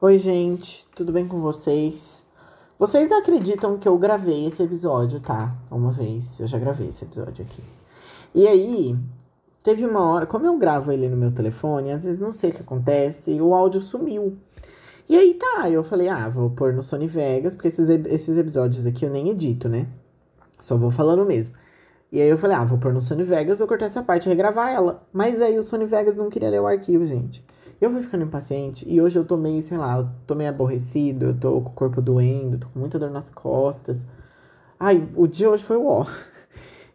Oi, gente, tudo bem com vocês? Vocês acreditam que eu gravei esse episódio, tá? Uma vez, eu já gravei esse episódio aqui. E aí, teve uma hora, como eu gravo ele no meu telefone, às vezes não sei o que acontece, o áudio sumiu. E aí tá, eu falei, ah, vou pôr no Sony Vegas, porque esses, esses episódios aqui eu nem edito, né? Só vou falando mesmo. E aí eu falei, ah, vou pôr no Sony Vegas, vou cortar essa parte e regravar ela. Mas aí o Sony Vegas não queria ler o arquivo, gente. Eu fui ficando impaciente e hoje eu tô meio, sei lá, eu tô meio aborrecido, eu tô com o corpo doendo, tô com muita dor nas costas. Ai, o dia hoje foi o ó.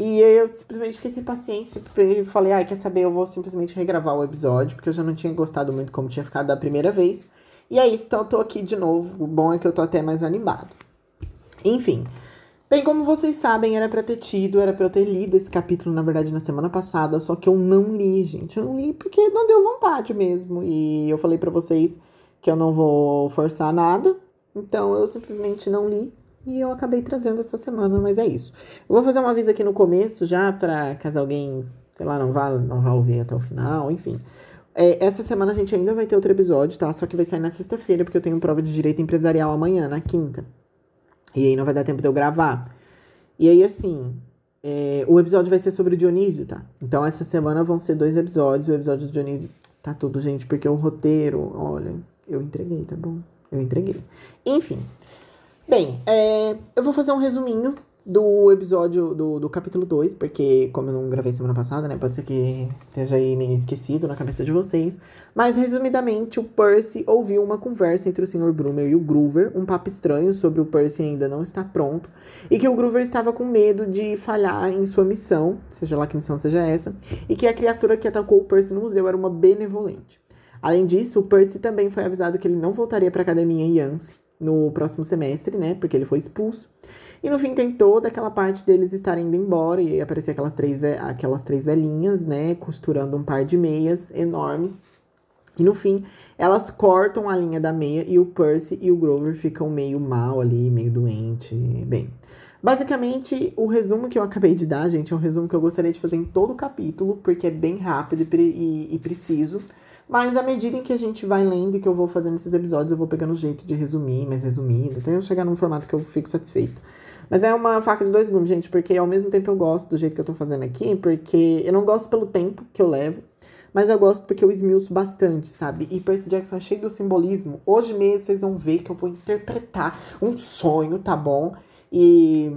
E eu simplesmente fiquei sem paciência e falei, ai, ah, quer saber, eu vou simplesmente regravar o episódio, porque eu já não tinha gostado muito como tinha ficado da primeira vez. E é isso, então eu tô aqui de novo. O bom é que eu tô até mais animado. Enfim, Bem, como vocês sabem, era pra ter tido, era pra eu ter lido esse capítulo, na verdade, na semana passada, só que eu não li, gente. Eu não li porque não deu vontade mesmo. E eu falei para vocês que eu não vou forçar nada, então eu simplesmente não li. E eu acabei trazendo essa semana, mas é isso. Eu vou fazer um aviso aqui no começo, já pra caso alguém, sei lá, não vá, não vá ouvir até o final, enfim. É, essa semana a gente ainda vai ter outro episódio, tá? Só que vai sair na sexta-feira, porque eu tenho prova de direito empresarial amanhã, na quinta. E aí não vai dar tempo de eu gravar. E aí, assim, é, o episódio vai ser sobre o Dionísio, tá? Então essa semana vão ser dois episódios. O episódio do Dionísio tá tudo, gente, porque o roteiro, olha, eu entreguei, tá bom? Eu entreguei. Enfim. Bem, é, eu vou fazer um resuminho do episódio do, do capítulo 2, porque como eu não gravei semana passada, né, pode ser que esteja aí meio esquecido na cabeça de vocês. Mas resumidamente, o Percy ouviu uma conversa entre o Sr. Brumer e o Groover, um papo estranho sobre o Percy ainda não estar pronto, e que o Groover estava com medo de falhar em sua missão, seja lá que missão seja essa, e que a criatura que atacou o Percy no museu era uma benevolente. Além disso, o Percy também foi avisado que ele não voltaria para a academia Yance no próximo semestre, né, porque ele foi expulso. E no fim tem toda aquela parte deles estarem indo embora e aparecer aquelas três, aquelas três velhinhas, né, costurando um par de meias enormes. E no fim, elas cortam a linha da meia e o Percy e o Grover ficam meio mal ali, meio doente. Bem, basicamente, o resumo que eu acabei de dar, gente, é um resumo que eu gostaria de fazer em todo o capítulo, porque é bem rápido e, e, e preciso. Mas à medida em que a gente vai lendo e que eu vou fazendo esses episódios, eu vou pegando o jeito de resumir, mais resumido, até eu chegar num formato que eu fico satisfeito. Mas é uma faca de dois gumes, gente, porque ao mesmo tempo eu gosto do jeito que eu tô fazendo aqui, porque eu não gosto pelo tempo que eu levo, mas eu gosto porque eu esmiuço bastante, sabe? E Percy Jackson é cheio do simbolismo. Hoje mesmo vocês vão ver que eu vou interpretar um sonho, tá bom? E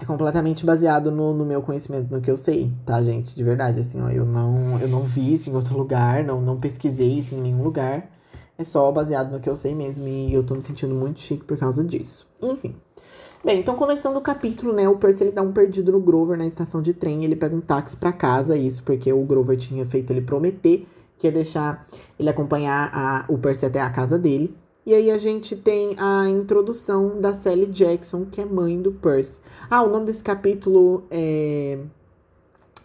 é completamente baseado no, no meu conhecimento, no que eu sei, tá, gente? De verdade, assim, ó, eu não, eu não vi isso em outro lugar, não, não pesquisei isso em nenhum lugar. É só baseado no que eu sei mesmo e eu tô me sentindo muito chique por causa disso. Enfim. Bem, então começando o capítulo, né, o Percy ele dá um perdido no Grover na estação de trem, ele pega um táxi para casa, isso porque o Grover tinha feito ele prometer que ia deixar ele acompanhar a, o Percy até a casa dele. E aí a gente tem a introdução da Sally Jackson, que é mãe do Percy. Ah, o nome desse capítulo é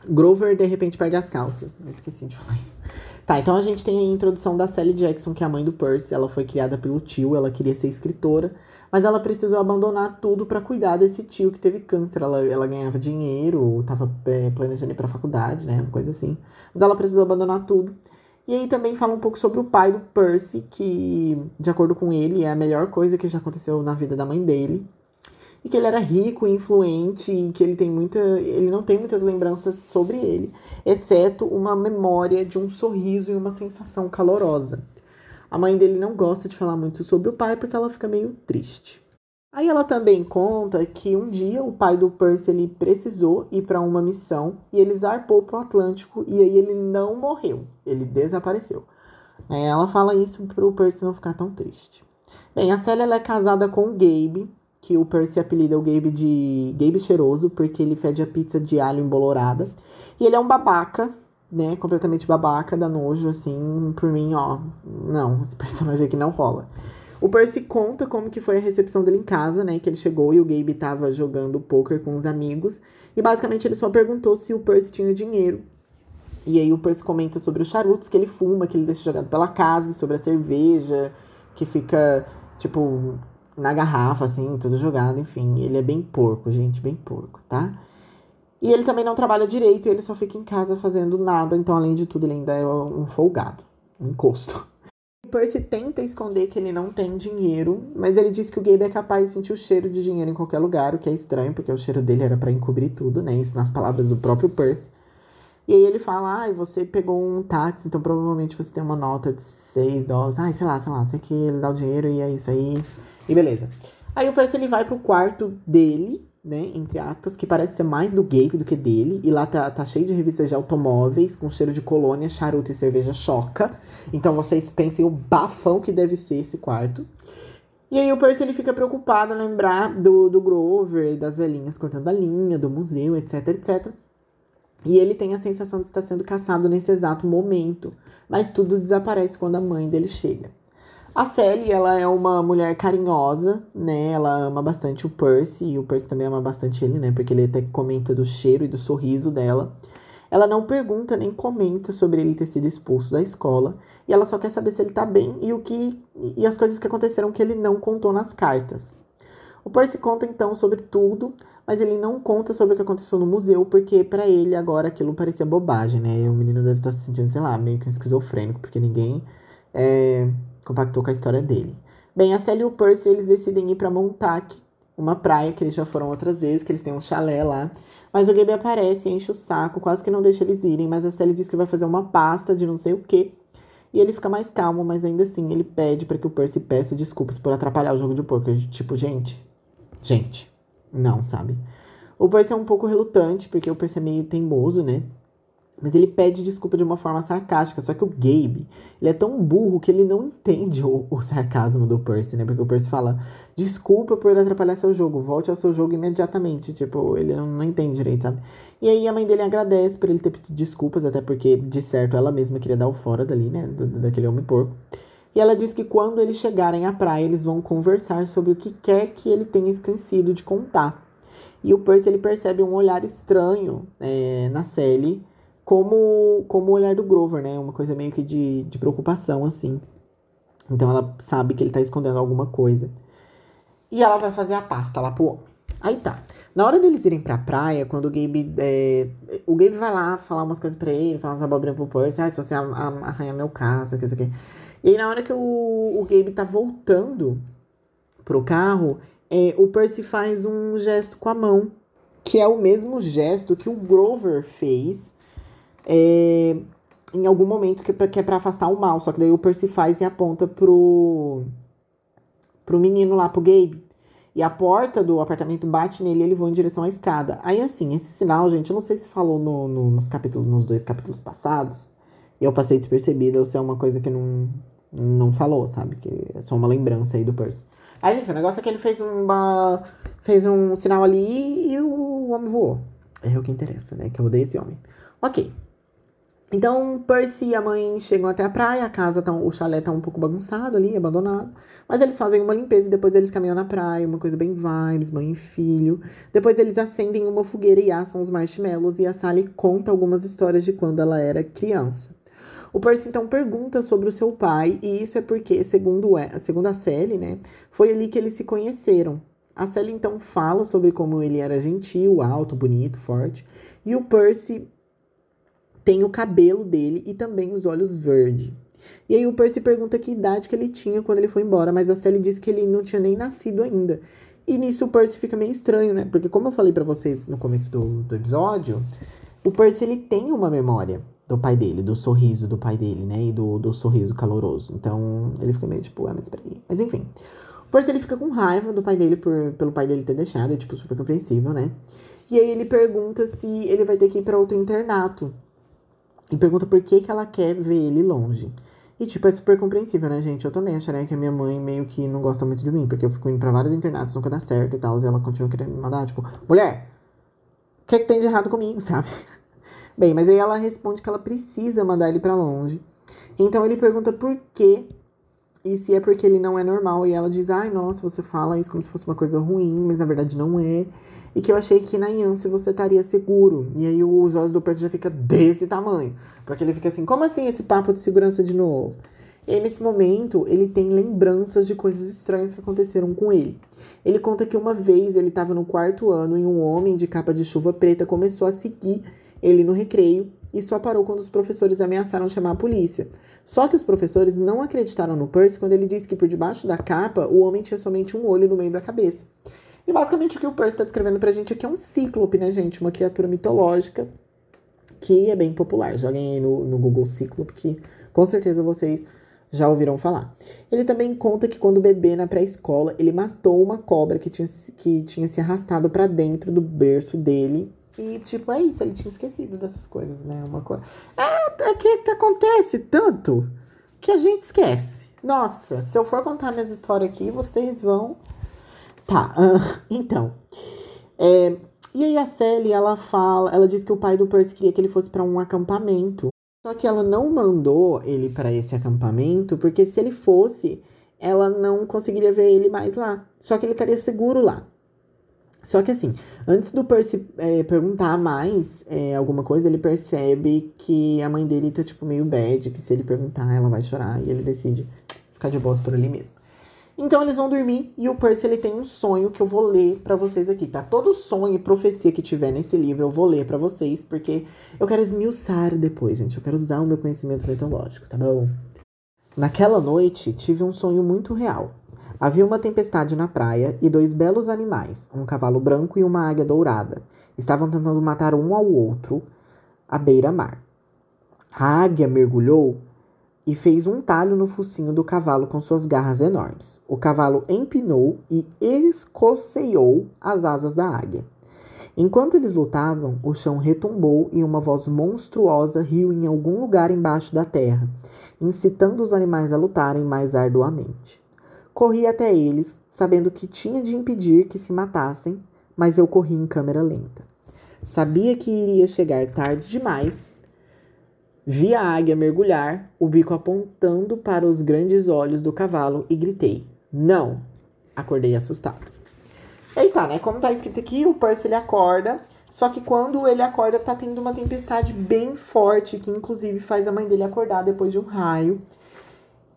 Grover de repente perde as calças. Eu esqueci de falar isso. Tá, então a gente tem a introdução da Sally Jackson, que é a mãe do Percy. Ela foi criada pelo tio, ela queria ser escritora, mas ela precisou abandonar tudo para cuidar desse tio que teve câncer. Ela, ela ganhava dinheiro, tava é, planejando ir pra faculdade, né? Uma coisa assim. Mas ela precisou abandonar tudo. E aí também fala um pouco sobre o pai do Percy, que, de acordo com ele, é a melhor coisa que já aconteceu na vida da mãe dele e que ele era rico influente e que ele tem muita ele não tem muitas lembranças sobre ele, exceto uma memória de um sorriso e uma sensação calorosa. A mãe dele não gosta de falar muito sobre o pai porque ela fica meio triste. Aí ela também conta que um dia o pai do Percy precisou ir para uma missão e ele zarpou pro Atlântico e aí ele não morreu, ele desapareceu. É, ela fala isso pro Percy não ficar tão triste. Bem, a Célia é casada com o Gabe, que o Percy apelida o Gabe de Gabe cheiroso, porque ele fede a pizza de alho embolorada. E ele é um babaca, né? Completamente babaca, dá nojo, assim, por mim, ó. Não, esse personagem aqui não rola. O Percy conta como que foi a recepção dele em casa, né? Que ele chegou e o Gabe tava jogando poker com os amigos. E basicamente ele só perguntou se o Percy tinha dinheiro. E aí o Percy comenta sobre os charutos que ele fuma, que ele deixa jogado pela casa, sobre a cerveja, que fica, tipo, na garrafa, assim, tudo jogado, enfim. Ele é bem porco, gente, bem porco, tá? E ele também não trabalha direito, ele só fica em casa fazendo nada, então, além de tudo, ele ainda é um folgado, um encosto. Percy tenta esconder que ele não tem dinheiro, mas ele diz que o Gabe é capaz de sentir o cheiro de dinheiro em qualquer lugar, o que é estranho, porque o cheiro dele era para encobrir tudo, né? Isso nas palavras do próprio Percy. E aí ele fala, ah, você pegou um táxi, então provavelmente você tem uma nota de 6 dólares. Ai, sei lá, sei lá, sei que ele dá o dinheiro e é isso aí. E beleza. Aí o Percy ele vai pro quarto dele, né, entre aspas, que parece ser mais do Gabe do que dele. E lá tá, tá cheio de revistas de automóveis, com cheiro de colônia, charuto e cerveja choca. Então vocês pensem o bafão que deve ser esse quarto. E aí o Percy ele fica preocupado em lembrar do, do Grover, das velhinhas cortando a linha, do museu, etc, etc. E ele tem a sensação de estar sendo caçado nesse exato momento, mas tudo desaparece quando a mãe dele chega. A Sally, ela é uma mulher carinhosa, né? Ela ama bastante o Percy e o Percy também ama bastante ele, né? Porque ele até comenta do cheiro e do sorriso dela. Ela não pergunta nem comenta sobre ele ter sido expulso da escola, e ela só quer saber se ele tá bem e o que e as coisas que aconteceram que ele não contou nas cartas. O Percy conta então sobre tudo, mas ele não conta sobre o que aconteceu no museu, porque para ele agora aquilo parecia bobagem, né? E o menino deve estar tá se sentindo, sei lá, meio que um esquizofrênico, porque ninguém é, compactou com a história dele. Bem, a Sally e o Percy, eles decidem ir para Montauk, uma praia que eles já foram outras vezes, que eles têm um chalé lá. Mas o Gabe aparece enche o saco, quase que não deixa eles irem, mas a Sally diz que vai fazer uma pasta de não sei o quê. E ele fica mais calmo, mas ainda assim ele pede para que o Percy peça desculpas por atrapalhar o jogo de porco. Tipo, gente, Gente, não, sabe? O Percy é um pouco relutante, porque o Percy é meio teimoso, né? Mas ele pede desculpa de uma forma sarcástica. Só que o Gabe, ele é tão burro que ele não entende o, o, sarcasmo do Percy, né? Porque o Percy fala, desculpa por atrapalhar seu jogo, volte ao seu jogo imediatamente. Tipo, ele não, não entende direito, sabe? E aí a mãe dele agradece por ele ter pedido desculpas, até porque, de certo, ela mesma queria dar o fora dali, né? Daquele homem porco. E ela diz que quando eles chegarem à praia, eles vão conversar sobre o que quer que ele tenha esquecido de contar. E o Percy ele percebe um olhar estranho é, na Sally, como, como o olhar do Grover, né? Uma coisa meio que de, de preocupação, assim. Então ela sabe que ele tá escondendo alguma coisa. E ela vai fazer a pasta lá pro homem. Aí tá. Na hora deles irem pra praia, quando o Gabe. É, o Gabe vai lá falar umas coisas pra ele, falar umas abobrinhas pro Percy. Ah, se você arranhar meu carro, isso aqui, isso aqui. E aí, na hora que o, o Gabe tá voltando pro carro, é, o Percy faz um gesto com a mão, que é o mesmo gesto que o Grover fez é, em algum momento, que, que é pra afastar o mal. Só que daí o Percy faz e aponta pro, pro menino lá, pro Gabe. E a porta do apartamento bate nele e ele voa em direção à escada. Aí, assim, esse sinal, gente, eu não sei se falou no, no, nos capítulos, nos dois capítulos passados. Eu passei despercebida, ou se é uma coisa que não, não falou, sabe? Que é só uma lembrança aí do Percy. Mas enfim, o negócio é que ele fez uma. fez um sinal ali e o homem voou. É o que interessa, né? Que eu odeio esse homem. Ok. Então, Percy e a mãe chegam até a praia, a casa tá, o chalé tá um pouco bagunçado ali, abandonado. Mas eles fazem uma limpeza e depois eles caminham na praia, uma coisa bem vibes, mãe e filho. Depois eles acendem uma fogueira e assam os marshmallows e a Sally conta algumas histórias de quando ela era criança. O Percy então pergunta sobre o seu pai, e isso é porque, segundo, é, segundo a Sally, né, foi ali que eles se conheceram. A Sally então fala sobre como ele era gentil, alto, bonito, forte, e o Percy tem o cabelo dele e também os olhos verdes. E aí o Percy pergunta que idade que ele tinha quando ele foi embora, mas a Sally diz que ele não tinha nem nascido ainda. E nisso o Percy fica meio estranho, né? Porque como eu falei para vocês no começo do, do episódio, o Percy ele tem uma memória do pai dele, do sorriso do pai dele, né? E do, do sorriso caloroso. Então, ele fica meio tipo, ah, mas peraí. Mas enfim. O Percy, ele fica com raiva do pai dele por, pelo pai dele ter deixado, é tipo super compreensível, né? E aí ele pergunta se ele vai ter que ir para outro internato. E pergunta por que, que ela quer ver ele longe. E, tipo, é super compreensível, né, gente? Eu também acharia que a minha mãe meio que não gosta muito de mim, porque eu fico indo pra vários internatos, nunca dá certo e tal, e ela continua querendo me mandar, tipo, mulher, o que é que tem de errado comigo, sabe? Bem, mas aí ela responde que ela precisa mandar ele para longe. Então ele pergunta por quê e se é porque ele não é normal. E ela diz: ai, nossa, você fala isso como se fosse uma coisa ruim, mas na verdade não é. E que eu achei que na Yance você estaria seguro. E aí os olhos do Percy já fica desse tamanho. Porque ele fica assim: como assim esse papo de segurança de novo? E nesse momento, ele tem lembranças de coisas estranhas que aconteceram com ele. Ele conta que uma vez ele estava no quarto ano e um homem de capa de chuva preta começou a seguir ele no recreio e só parou quando os professores ameaçaram chamar a polícia. Só que os professores não acreditaram no Percy quando ele disse que por debaixo da capa o homem tinha somente um olho no meio da cabeça. E basicamente o que o Percy está descrevendo pra gente aqui é um cíclope, né, gente? Uma criatura mitológica que é bem popular. Joguem aí no, no Google Cíclope, que com certeza vocês já ouviram falar. Ele também conta que quando bebê na pré-escola, ele matou uma cobra que tinha, que tinha se arrastado para dentro do berço dele. E, tipo, é isso, ele tinha esquecido dessas coisas, né? Uma coisa. É, é que acontece tanto que a gente esquece. Nossa, se eu for contar minhas histórias aqui, vocês vão. Tá, uh, então. É, e aí a Sally, ela fala, ela diz que o pai do Percy queria que ele fosse para um acampamento. Só que ela não mandou ele para esse acampamento, porque se ele fosse, ela não conseguiria ver ele mais lá. Só que ele estaria seguro lá. Só que assim, antes do Percy é, perguntar mais é, alguma coisa, ele percebe que a mãe dele tá, tipo, meio bad, que se ele perguntar, ela vai chorar, e ele decide ficar de boas por ali mesmo. Então eles vão dormir e o Percy ele tem um sonho que eu vou ler para vocês aqui, tá? Todo sonho e profecia que tiver nesse livro eu vou ler para vocês, porque eu quero esmiuçar depois, gente. Eu quero usar o meu conhecimento mitológico, tá bom? Naquela noite tive um sonho muito real. Havia uma tempestade na praia e dois belos animais, um cavalo branco e uma águia dourada, estavam tentando matar um ao outro à beira-mar. A águia mergulhou e fez um talho no focinho do cavalo com suas garras enormes. O cavalo empinou e escoceou as asas da águia. Enquanto eles lutavam, o chão retumbou e uma voz monstruosa riu em algum lugar embaixo da terra, incitando os animais a lutarem mais arduamente. Corri até eles, sabendo que tinha de impedir que se matassem, mas eu corri em câmera lenta. Sabia que iria chegar tarde demais Vi a águia mergulhar, o bico apontando para os grandes olhos do cavalo e gritei: Não! Acordei assustado. Eita, né? Como tá escrito aqui, o Percy ele acorda, só que quando ele acorda tá tendo uma tempestade bem forte, que inclusive faz a mãe dele acordar depois de um raio.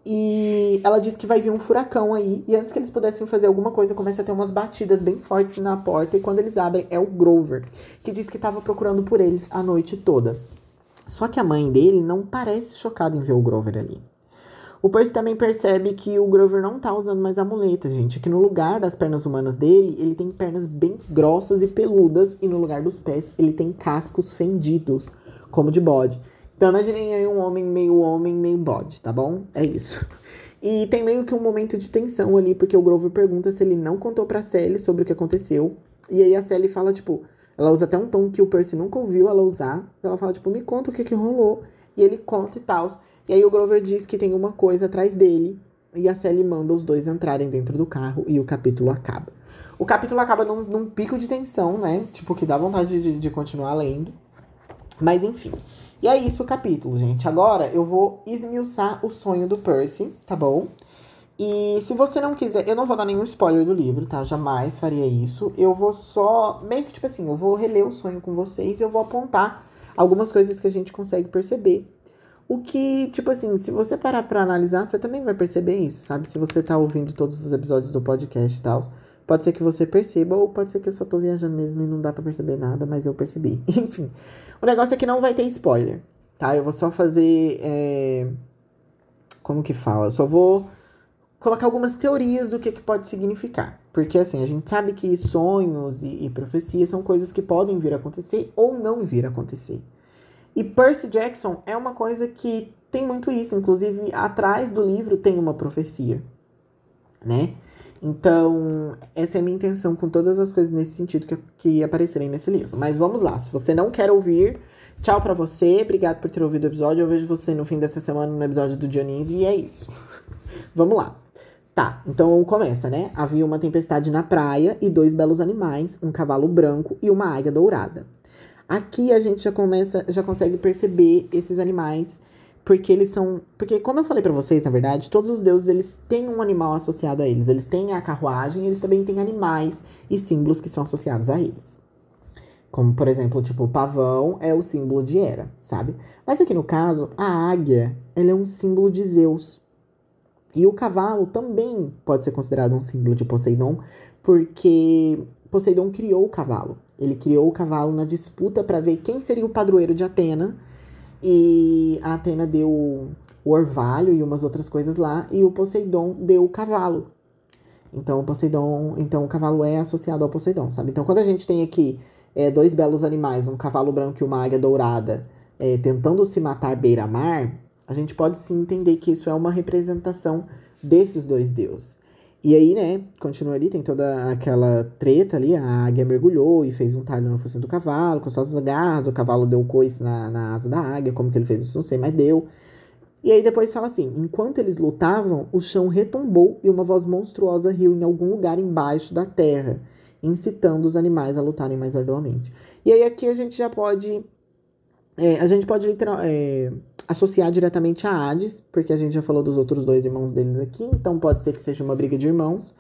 E ela diz que vai vir um furacão aí, e antes que eles pudessem fazer alguma coisa, começa a ter umas batidas bem fortes na porta, e quando eles abrem é o Grover, que diz que estava procurando por eles a noite toda. Só que a mãe dele não parece chocada em ver o Grover ali. O Percy também percebe que o Grover não tá usando mais amuletas, gente. Que no lugar das pernas humanas dele, ele tem pernas bem grossas e peludas. E no lugar dos pés, ele tem cascos fendidos, como de bode. Então imaginem aí um homem meio homem, meio bode, tá bom? É isso. E tem meio que um momento de tensão ali, porque o Grover pergunta se ele não contou pra Sally sobre o que aconteceu. E aí a Sally fala, tipo, ela usa até um tom que o Percy nunca ouviu ela usar. Ela fala, tipo, me conta o que que rolou. E ele conta e tal. E aí o Grover diz que tem uma coisa atrás dele. E a Sally manda os dois entrarem dentro do carro e o capítulo acaba. O capítulo acaba num, num pico de tensão, né? Tipo, que dá vontade de, de continuar lendo. Mas enfim. E é isso o capítulo, gente. Agora eu vou esmiuçar o sonho do Percy, tá bom? E se você não quiser, eu não vou dar nenhum spoiler do livro, tá? Jamais faria isso. Eu vou só, meio que tipo assim, eu vou reler o sonho com vocês e eu vou apontar algumas coisas que a gente consegue perceber. O que, tipo assim, se você parar pra analisar, você também vai perceber isso, sabe? Se você tá ouvindo todos os episódios do podcast e tal, pode ser que você perceba, ou pode ser que eu só tô viajando mesmo e não dá para perceber nada, mas eu percebi. Enfim, o negócio é que não vai ter spoiler, tá? Eu vou só fazer. É... Como que fala? Eu só vou colocar algumas teorias do que, que pode significar. Porque assim, a gente sabe que sonhos e, e profecias são coisas que podem vir a acontecer ou não vir a acontecer. E Percy Jackson é uma coisa que tem muito isso. Inclusive, atrás do livro tem uma profecia, né? Então, essa é a minha intenção com todas as coisas nesse sentido que, que aparecerem nesse livro. Mas vamos lá. Se você não quer ouvir, tchau para você. Obrigado por ter ouvido o episódio. Eu vejo você no fim dessa semana no episódio do Dionísio. E é isso. vamos lá. Tá, então começa, né? Havia uma tempestade na praia e dois belos animais, um cavalo branco e uma águia dourada. Aqui a gente já começa, já consegue perceber esses animais, porque eles são, porque como eu falei para vocês, na verdade, todos os deuses eles têm um animal associado a eles. Eles têm a carruagem, eles também têm animais e símbolos que são associados a eles. Como, por exemplo, tipo, o pavão é o símbolo de Hera, sabe? Mas aqui no caso, a águia, ela é um símbolo de Zeus, e o cavalo também pode ser considerado um símbolo de Poseidon, porque Poseidon criou o cavalo. Ele criou o cavalo na disputa para ver quem seria o padroeiro de Atena. E a Atena deu o orvalho e umas outras coisas lá, e o Poseidon deu o cavalo. Então o Poseidon, então o cavalo é associado ao Poseidon, sabe? Então quando a gente tem aqui é, dois belos animais, um cavalo branco e uma águia dourada, é, tentando se matar beira-mar, a gente pode sim entender que isso é uma representação desses dois deuses. E aí, né, continua ali, tem toda aquela treta ali, a águia mergulhou e fez um talho no focinho do cavalo, com suas garras, o cavalo deu coice na, na asa da águia, como que ele fez isso, não sei, mas deu. E aí depois fala assim, enquanto eles lutavam, o chão retombou e uma voz monstruosa riu em algum lugar embaixo da terra, incitando os animais a lutarem mais arduamente. E aí aqui a gente já pode, é, a gente pode literal, é, associar diretamente a Hades, porque a gente já falou dos outros dois irmãos deles aqui, então pode ser que seja uma briga de irmãos,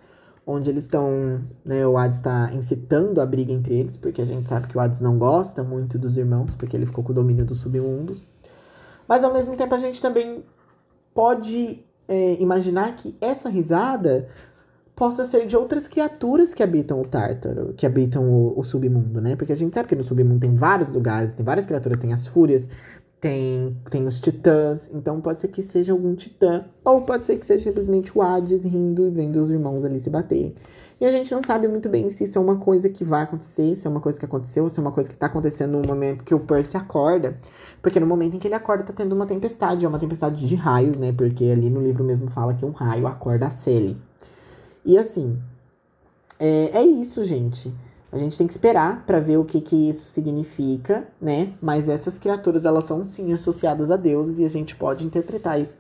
onde eles estão, né, o Hades está incitando a briga entre eles, porque a gente sabe que o Hades não gosta muito dos irmãos, porque ele ficou com o domínio dos submundos. Mas ao mesmo tempo a gente também pode é, imaginar que essa risada possa ser de outras criaturas que habitam o Tártaro, que habitam o, o, submundo, né? Porque a gente sabe que no submundo tem vários lugares, tem várias criaturas, tem as fúrias, tem, tem os titãs, então pode ser que seja algum titã, ou pode ser que seja simplesmente o Hades rindo e vendo os irmãos ali se baterem. E a gente não sabe muito bem se isso é uma coisa que vai acontecer, se é uma coisa que aconteceu, ou se é uma coisa que tá acontecendo no momento que o Percy acorda. Porque no momento em que ele acorda, tá tendo uma tempestade, é uma tempestade de raios, né? Porque ali no livro mesmo fala que um raio acorda a Sally. E assim, é, é isso, gente. A gente tem que esperar para ver o que, que isso significa, né? Mas essas criaturas, elas são sim associadas a deuses e a gente pode interpretar isso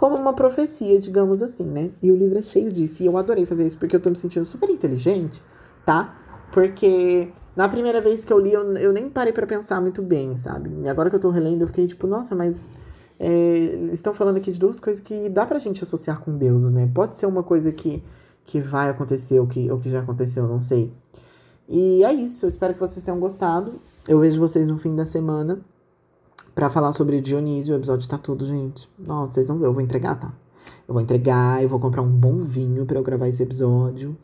como uma profecia, digamos assim, né? E o livro é cheio disso. E eu adorei fazer isso porque eu tô me sentindo super inteligente, tá? Porque na primeira vez que eu li, eu, eu nem parei para pensar muito bem, sabe? E agora que eu tô relendo, eu fiquei tipo, nossa, mas é, estão falando aqui de duas coisas que dá pra gente associar com deuses, né? Pode ser uma coisa que, que vai acontecer ou que, ou que já aconteceu, não sei. E é isso, eu espero que vocês tenham gostado. Eu vejo vocês no fim da semana para falar sobre Dionísio. O episódio tá tudo, gente. Nossa, vocês vão ver, eu vou entregar, tá? Eu vou entregar, eu vou comprar um bom vinho para eu gravar esse episódio,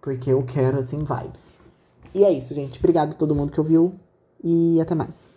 porque eu quero assim vibes. E é isso, gente. Obrigado a todo mundo que ouviu e até mais.